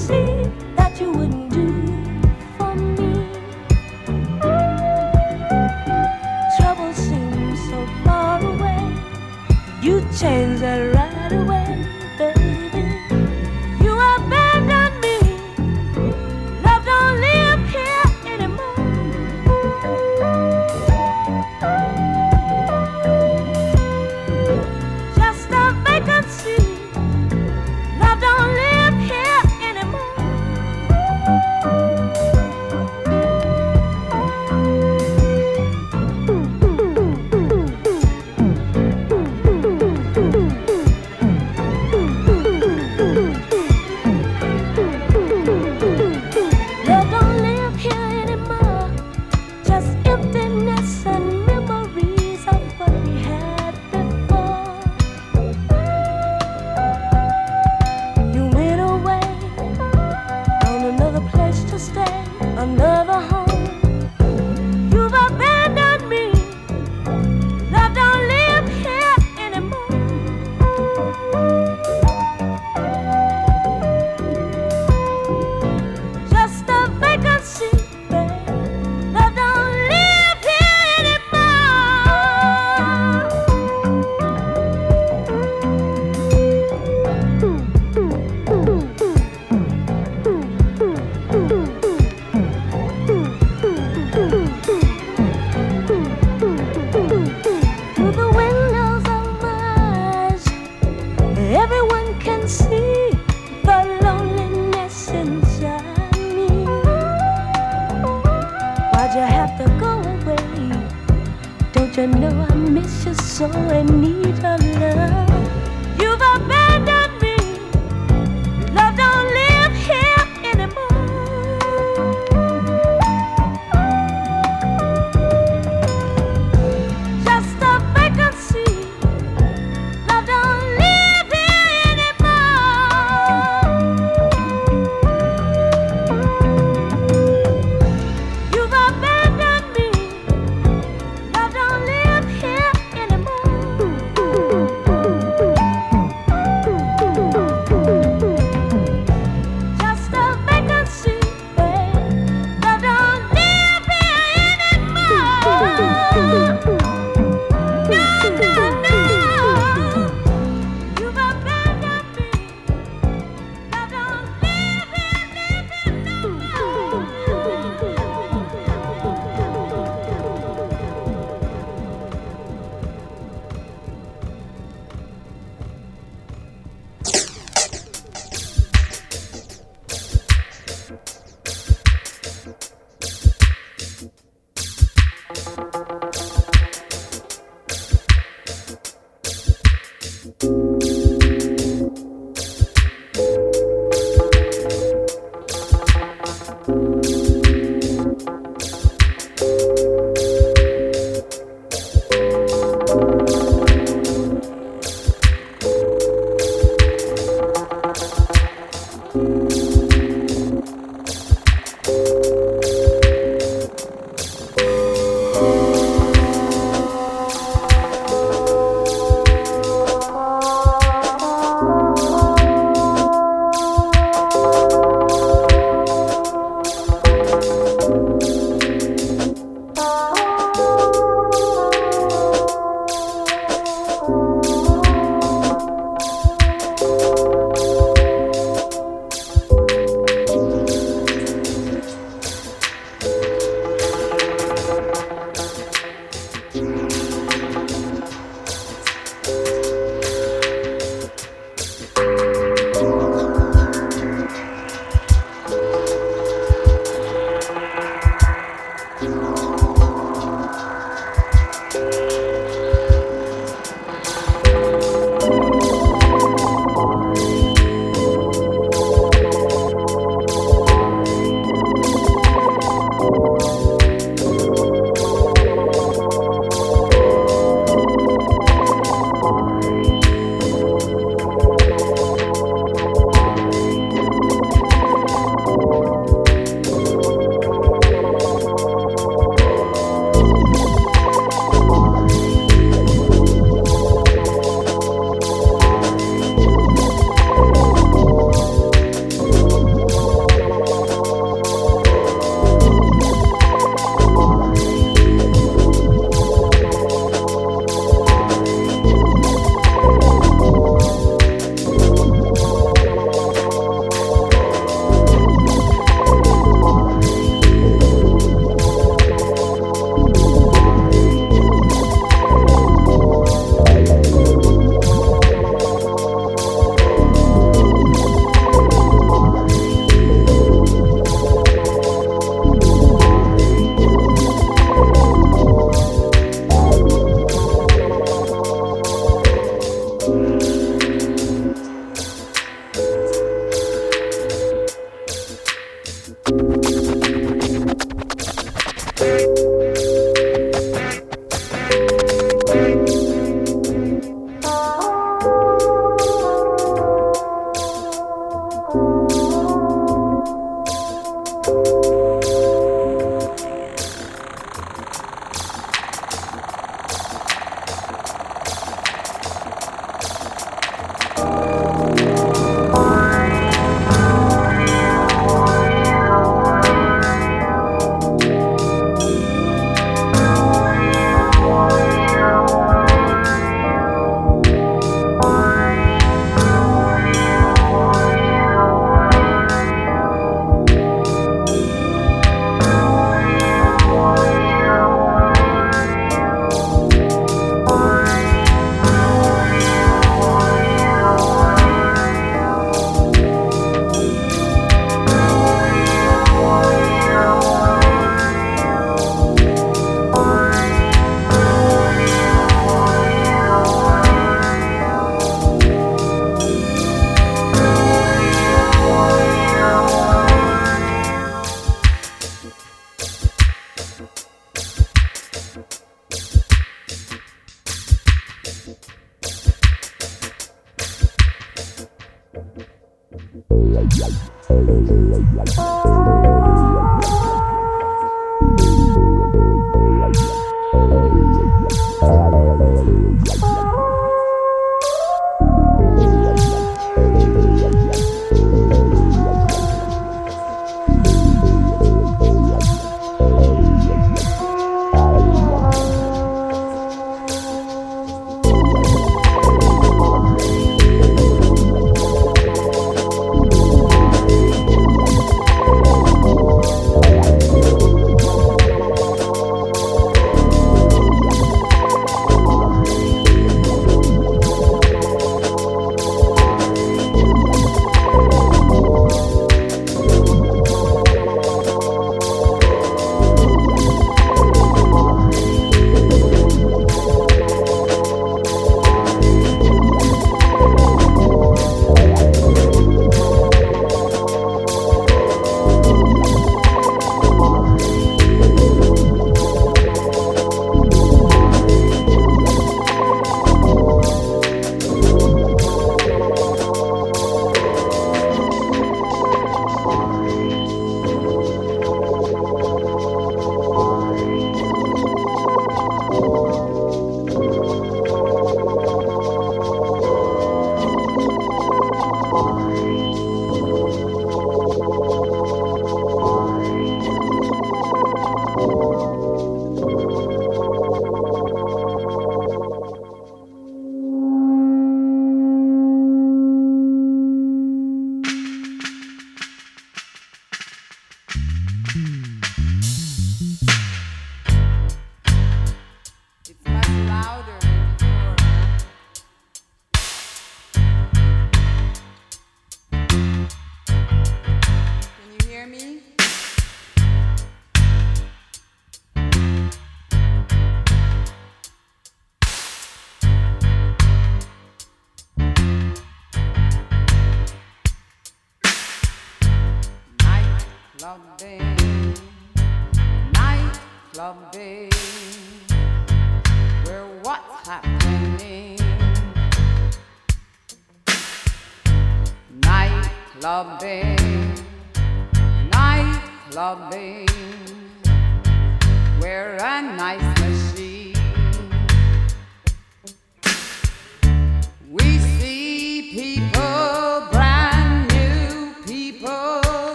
see.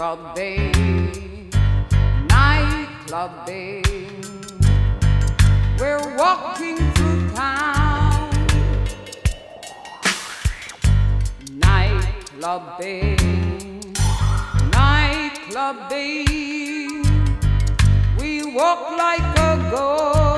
nightclub day, nightclub. We're walking through town, nightclub day, nightclub day. We walk like a ghost.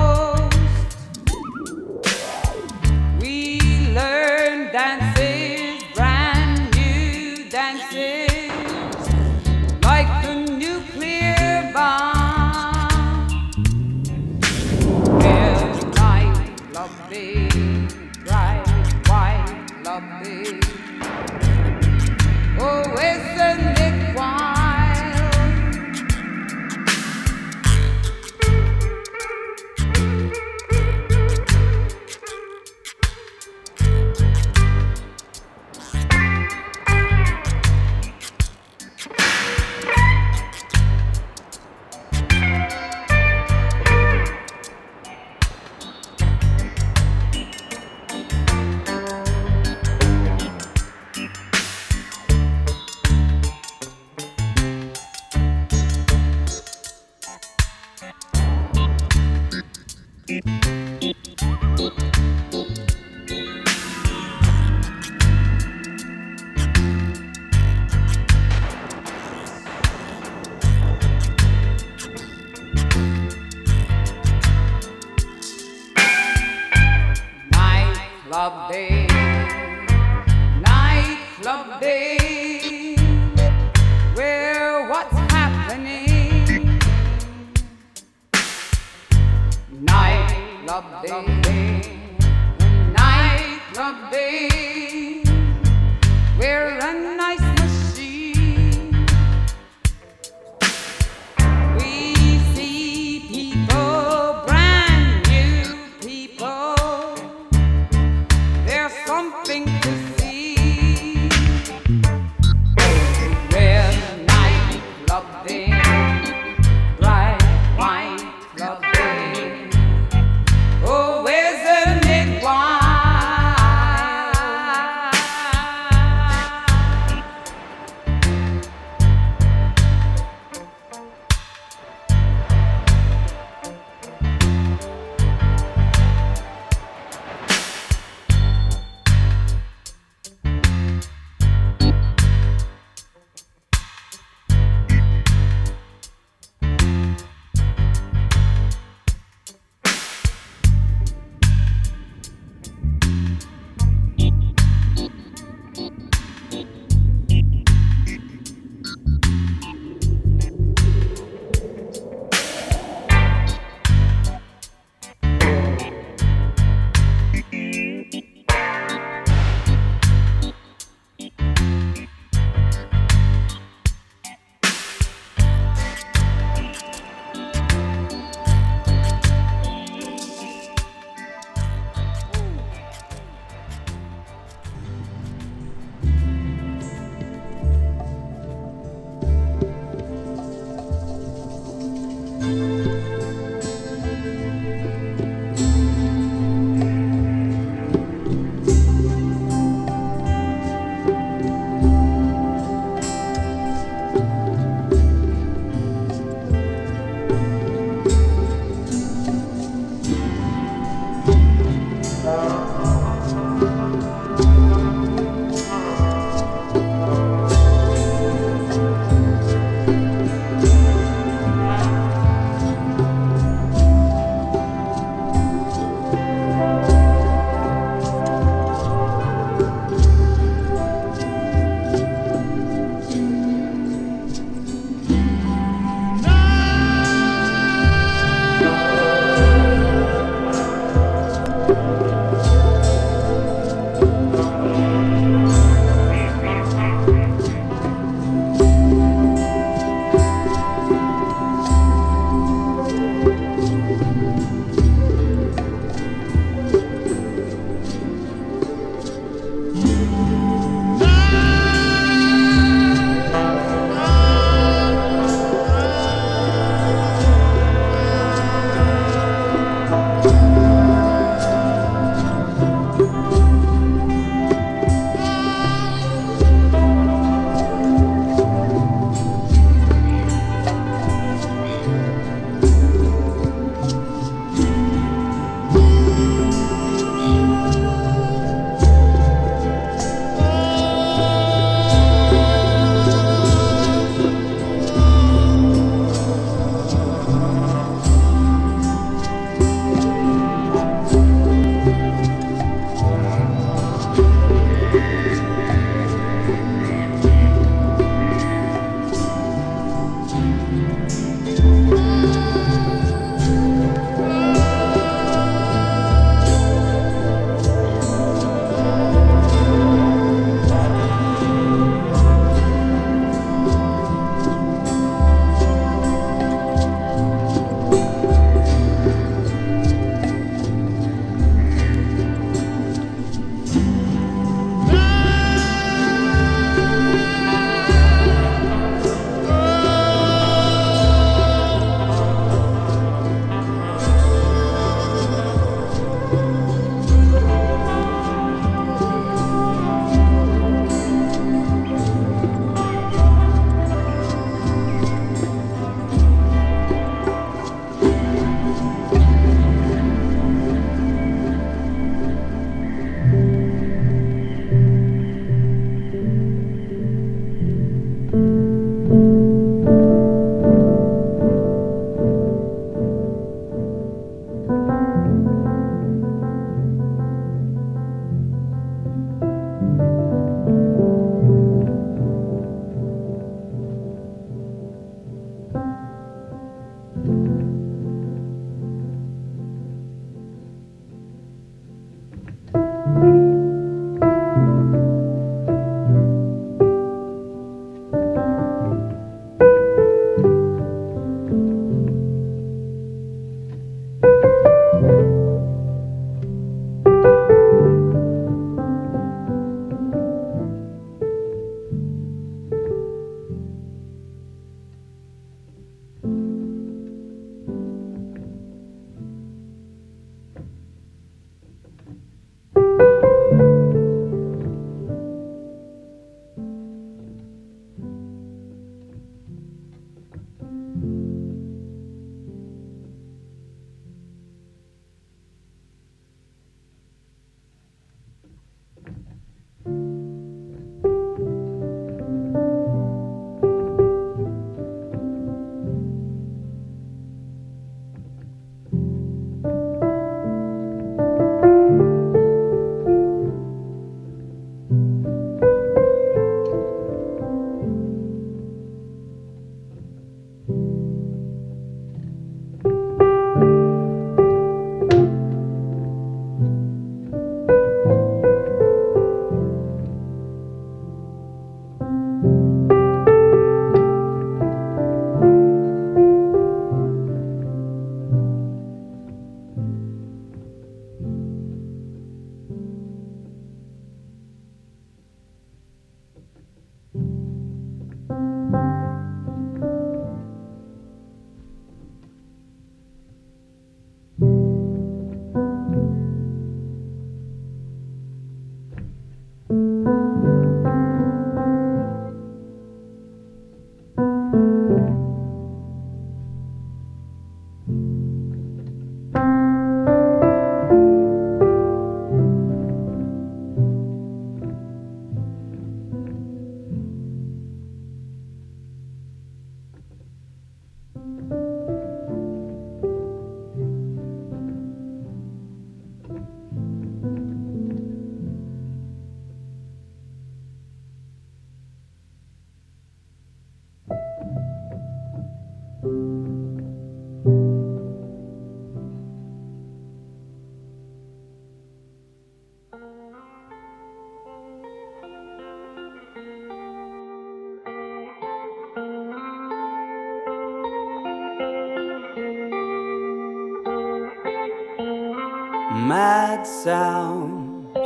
that sounds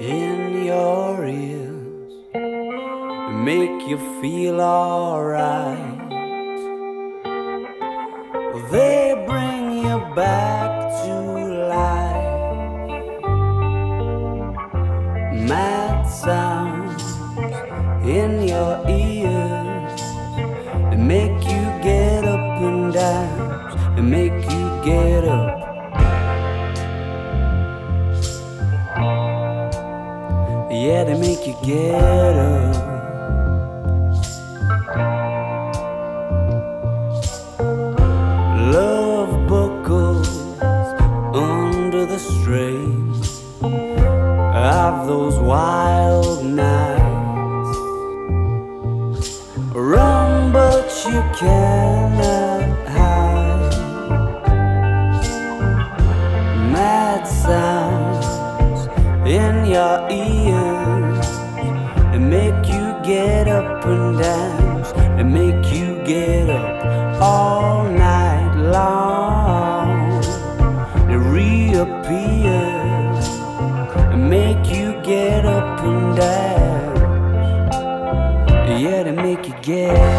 in your ears make you feel alright. They bring you back. could get up. and dance and make you get up all night long. They reappear and make you get up and dance. Yeah, they make you get.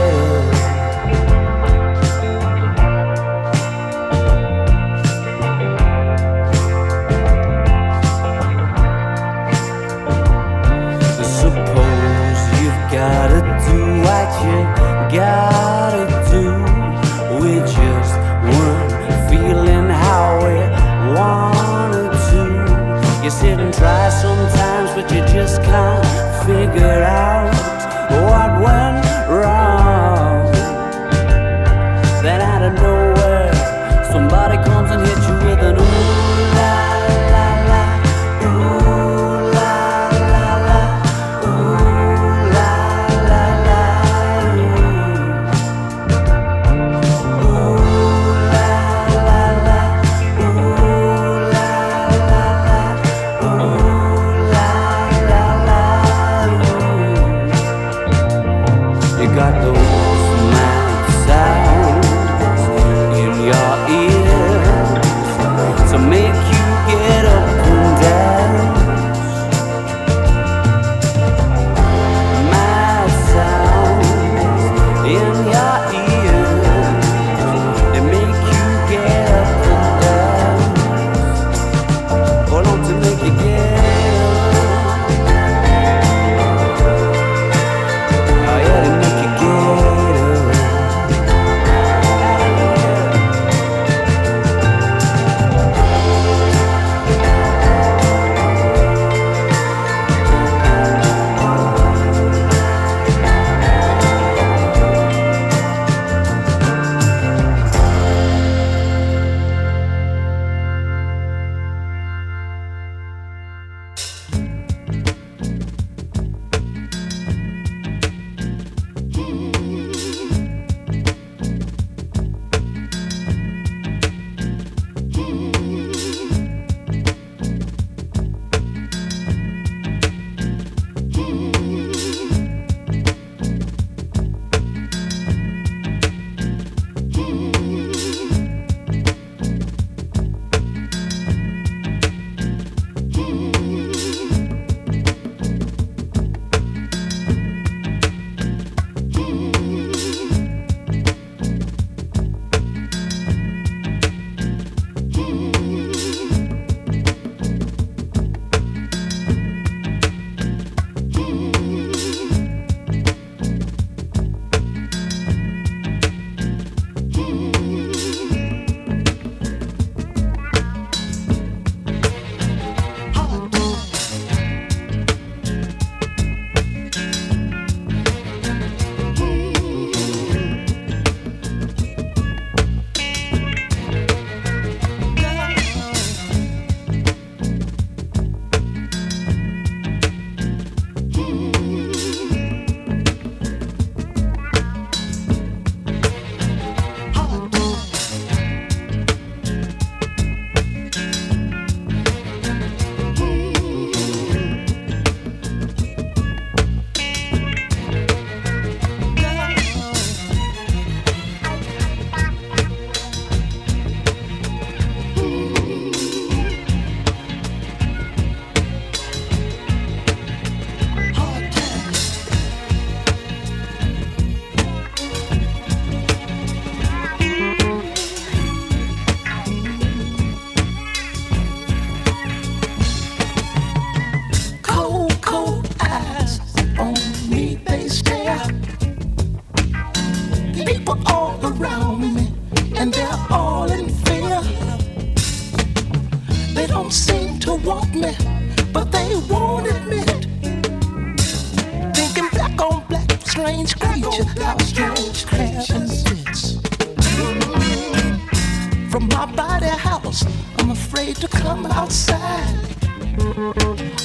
I'm afraid to come outside.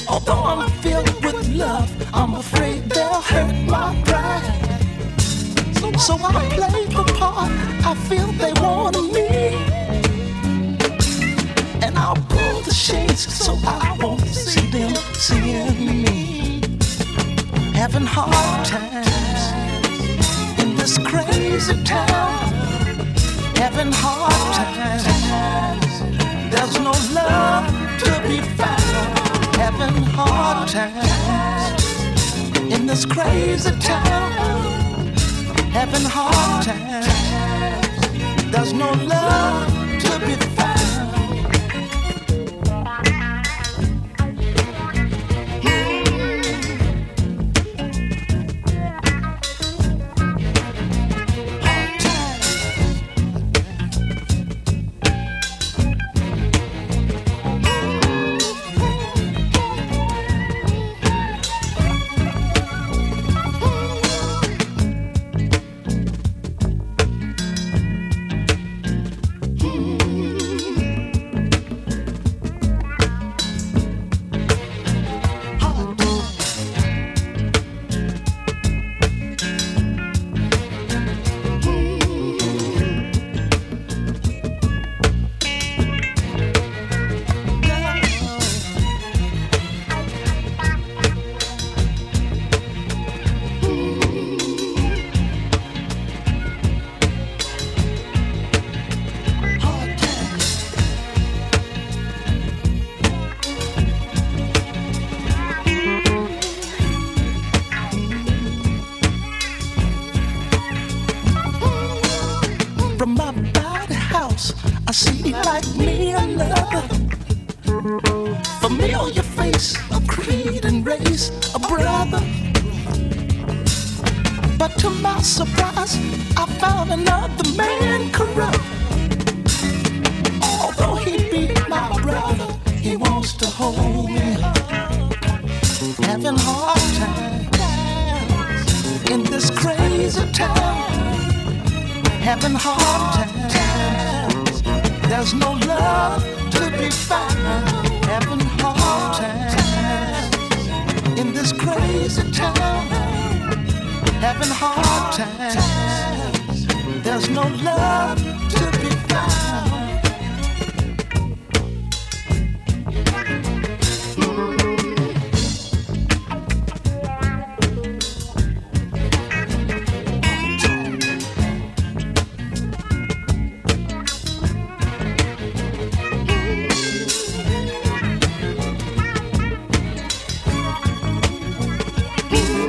Although I'm filled with love, I'm afraid they'll hurt my pride. So, I play the part I feel they wanted me. And I'll pull the shades so I won't see them seeing me. Having hard times in this crazy town. Having hard times. There's no love to be found. Having hard times in this crazy town. Having hard times. There's no love to be found. Having hard times. There's no love to be found. Having hard times in this crazy town. Having hard times. There's no love to be found. De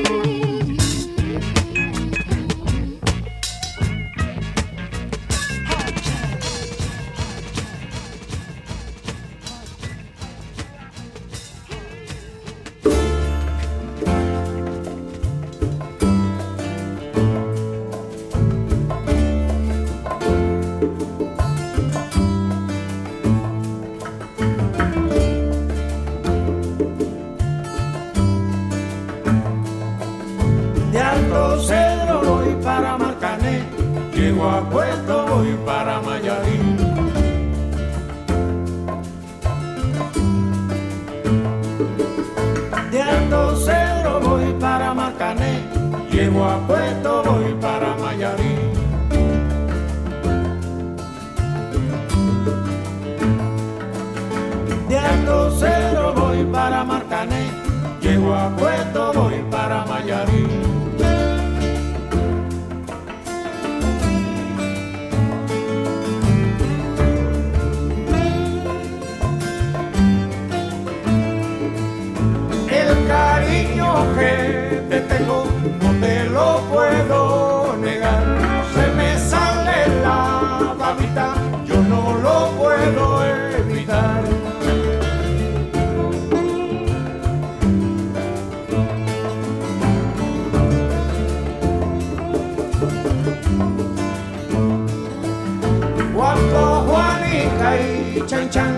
y chan chan,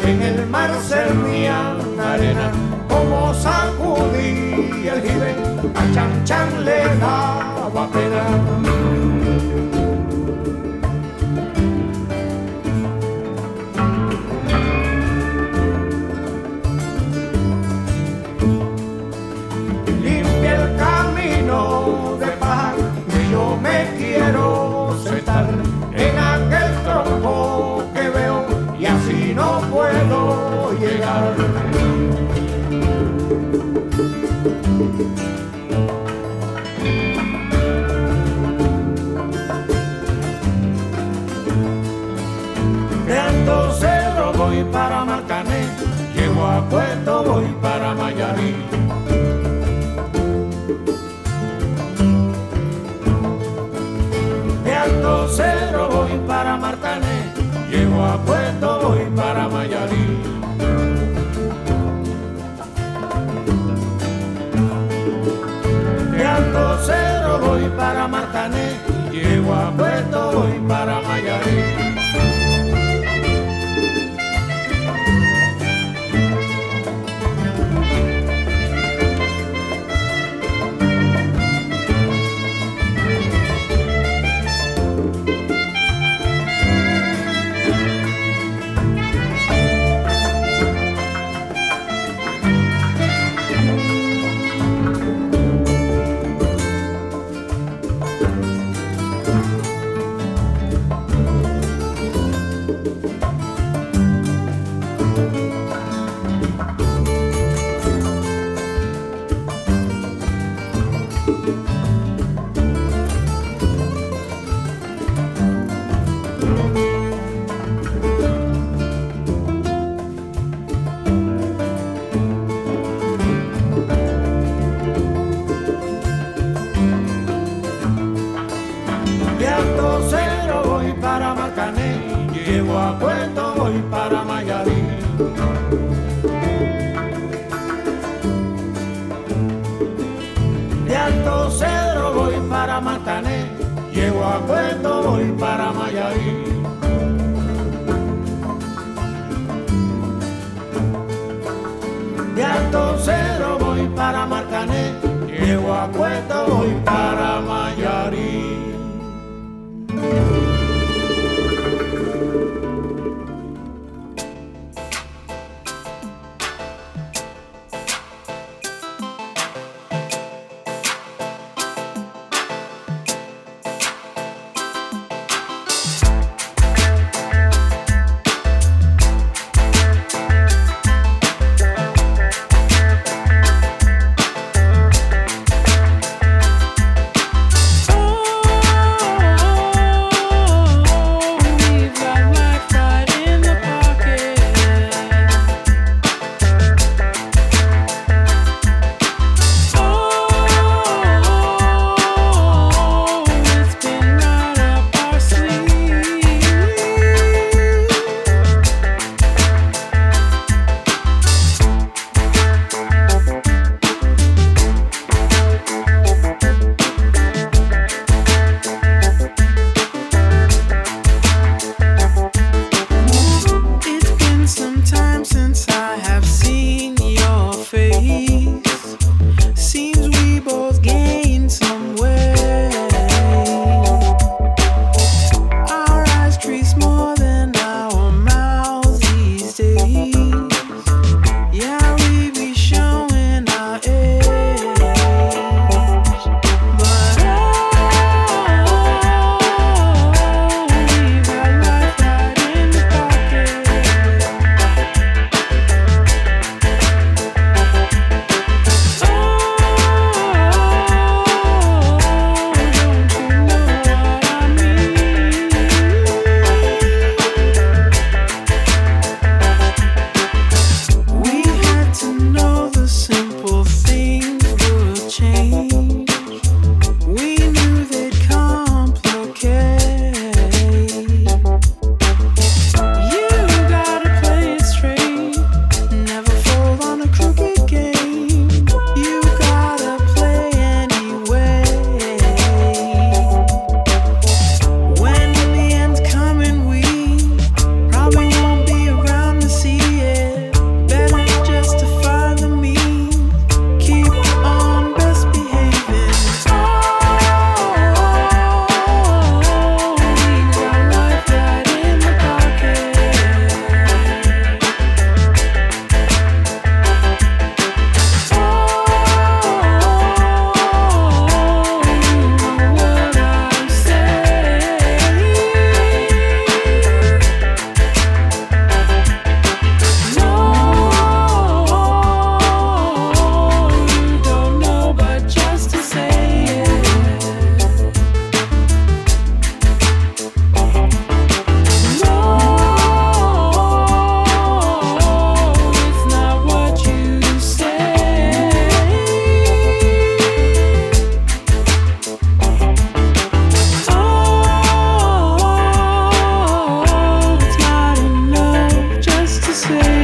en el mar se ría la arena, como sacudí el jibe, a chan chan le daba pena. voy para Martané, llego a Puerto, voy para Mayaré. say